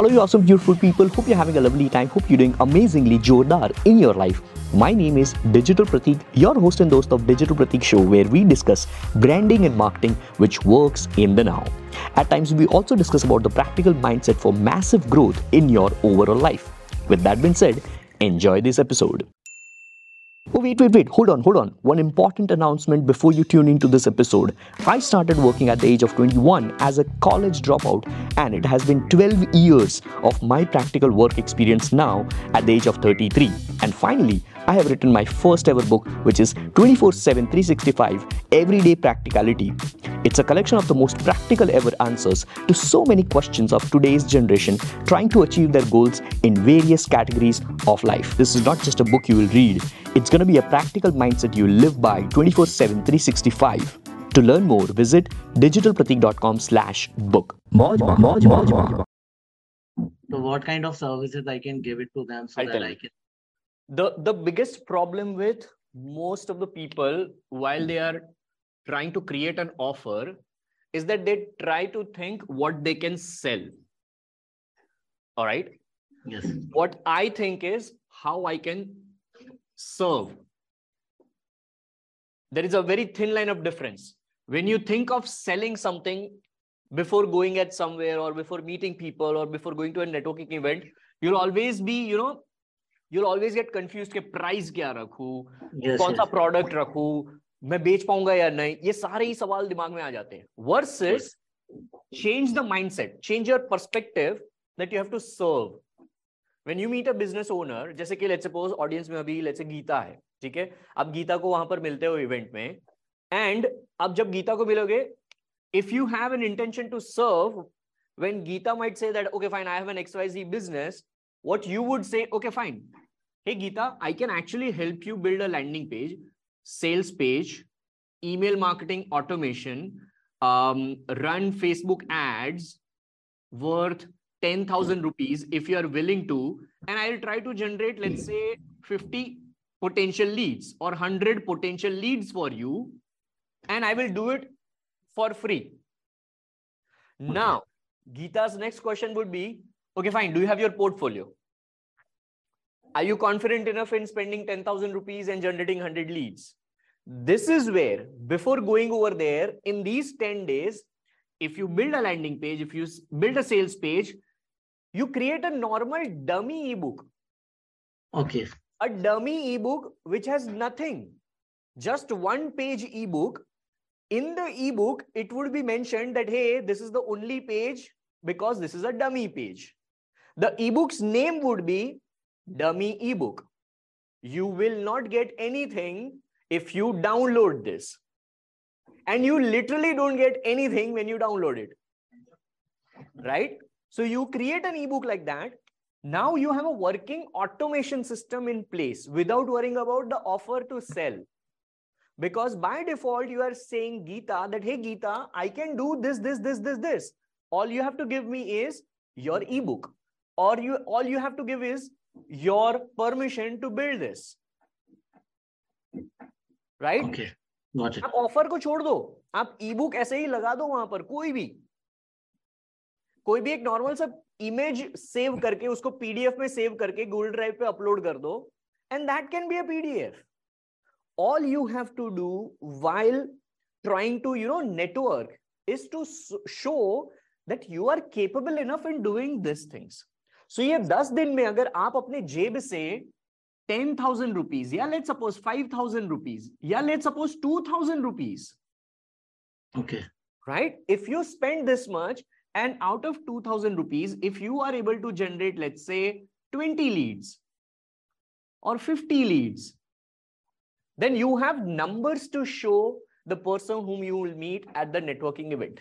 Hello, you awesome, beautiful people. Hope you're having a lovely time. Hope you're doing amazingly jordar in your life. My name is Digital Pratik, your host and host of Digital Pratik Show, where we discuss branding and marketing which works in the now. At times, we also discuss about the practical mindset for massive growth in your overall life. With that being said, enjoy this episode. Oh, wait, wait, wait. Hold on, hold on. One important announcement before you tune into this episode. I started working at the age of 21 as a college dropout, and it has been 12 years of my practical work experience now at the age of 33. And finally, I have written my first ever book, which is 24 7 365 Everyday Practicality. It's a collection of the most practical ever answers to so many questions of today's generation trying to achieve their goals in various categories of life. This is not just a book you will read, it's going to be a practical mindset you live by 24 7 365. To learn more, visit digitalpratik.com slash book. So what kind of services I can give it to them so I'll that I can the the biggest problem with most of the people while they are trying to create an offer is that they try to think what they can sell all right yes what i think is how i can serve there is a very thin line of difference when you think of selling something before going at somewhere or before meeting people or before going to a networking event you'll always be you know you'll always get confused कि price क्या रखूं yes, कौन सा yes. Product रखूं मैं बेच पाऊँगा या नहीं ये सारे ही सवाल दिमाग में आ जाते हैं। Versus change the mindset change your perspective that you have to serve when you meet a business owner जैसे कि लेट्स सपोज़ ऑडियंस में अभी लेट्स गीता है ठीक है? अब गीता को वहाँ पर मिलते हो इवेंट में एंड अब जब गीता को मिलोगे if you have an intention to serve when Geeta might say that okay fine I have an X Y Z business what you would say okay fine hey Geeta I can actually help you build a landing page sales page email marketing automation um, run Facebook ads worth 10,000 rupees if you are willing to and I'll try to generate let's say 50 potential leads or 100 potential leads for you and I will do it for free. Now, Geeta's next question would be okay, fine. Do you have your portfolio? Are you confident enough in spending 10,000 rupees and generating 100 leads? This is where, before going over there, in these 10 days, if you build a landing page, if you build a sales page, you create a normal dummy ebook, okay. A dummy ebook which has nothing, just one page ebook. In the ebook it would be mentioned that hey this is the only page because this is a dummy page. The ebook's name would be dummy ebook. You will not get anything if you download this. And you literally don't get anything when you download it. Right? So you create an ebook like that. Now you have a working automation system in place without worrying about the offer to sell. Because by default you are saying Geeta that hey Geeta, I can do this, this, this, this, this. All you have to give me is your ebook, or you all you have to give is your permission to build this. Right? okay got it आप offer को छोड़ दो आप ई book ऐसे ही लगा दो वहाँ पर कोई भी कोई भी एक नॉर्मल सा इमेज सेव करके उसको पीडीएफ में सेव करके गूगल ड्राइव पे अपलोड कर दो and that can be a PDF all you have to do while trying to you know network is to show that you are capable enough in doing these things so ये दस दिन में अगर आप अपने जेब से टेन थाउज़ेंड रुपीज़ या let suppose five thousand rupees या let suppose two thousand rupees okay right if you spend this much and out of two thousand rupees if you are able to generate let say twenty leads और fifty leads then you have numbers to show the person whom you will meet at the networking event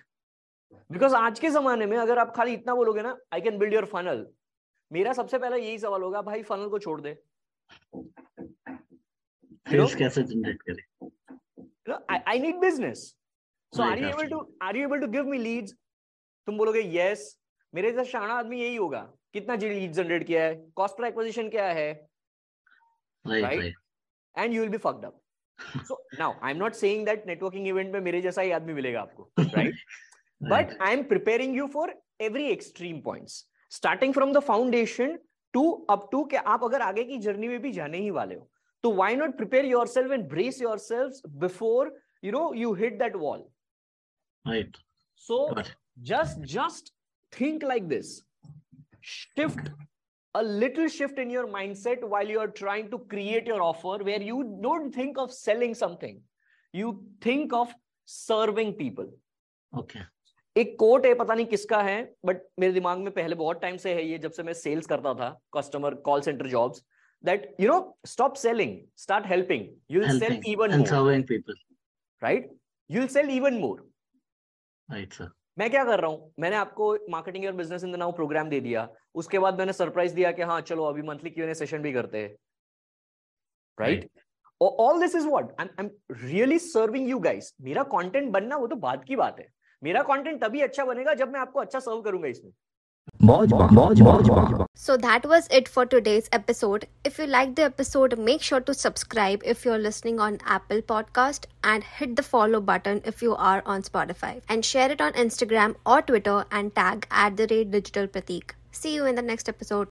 because आज के जमाने में अगर आप खाली इतना बोलोगे ना I can build your funnel मेरा सबसे पहला यही सवाल होगा भाई फनल को छोड़ दे। सेल्स कैसे जनरेट करें? No I need business so are you able to are you able to give me leads तुम बोलोगे यस मेरे जैसा शाना आदमी यही होगा। कितना जी लीड जनरेट किया है? कॉस्ट पर एक्विजिशन क्या है? Right and you will be fucked up so now I am not saying that networking event में मेरे जैसा ही आदमी मिलेगा आपको right but I am preparing you for every extreme points starting from the foundation to up to कि आप अगर आगे की जर्नी में भी जाने ही वाले हो तो why not prepare yourself and brace yourself before you know you hit that wall Right. so Got it. just just think like this shift a little shift in your mindset while you are trying to create your offer where you don't think of selling something you think of serving people Okay. एक quote है पता नहीं किसका है but मेरे दिमाग में पहले बहुत टाइम से है ये जब से मैं सेल्स करता था customer call centre jobs that you know stop selling start helping you will sell even more serving right you will sell even more Right, sir. मैं क्या कर रहा हूँ? मैंने आपको मार्केटिंग और business in the now program दे दिया। उसके बाद मैंने सरप्राइज़ दिया कि हाँ चलो अभी मंथली क्यों सेशन भी करते हैं। Right all this is what I am really serving you guys मेरा कंटेंट बनना वो तो बात की बात है। मेरा कंटेंट तभी अच्छा बनेगा जब मैं आपको अच्छा सर्व करूँगा इसमें। So that was it for today's episode if you like the episode make sure to subscribe if you are listening on Apple podcast and hit the follow button if you are on Spotify and share it on Instagram और Twitter and tag at the rate digital Pratik see you in the next episode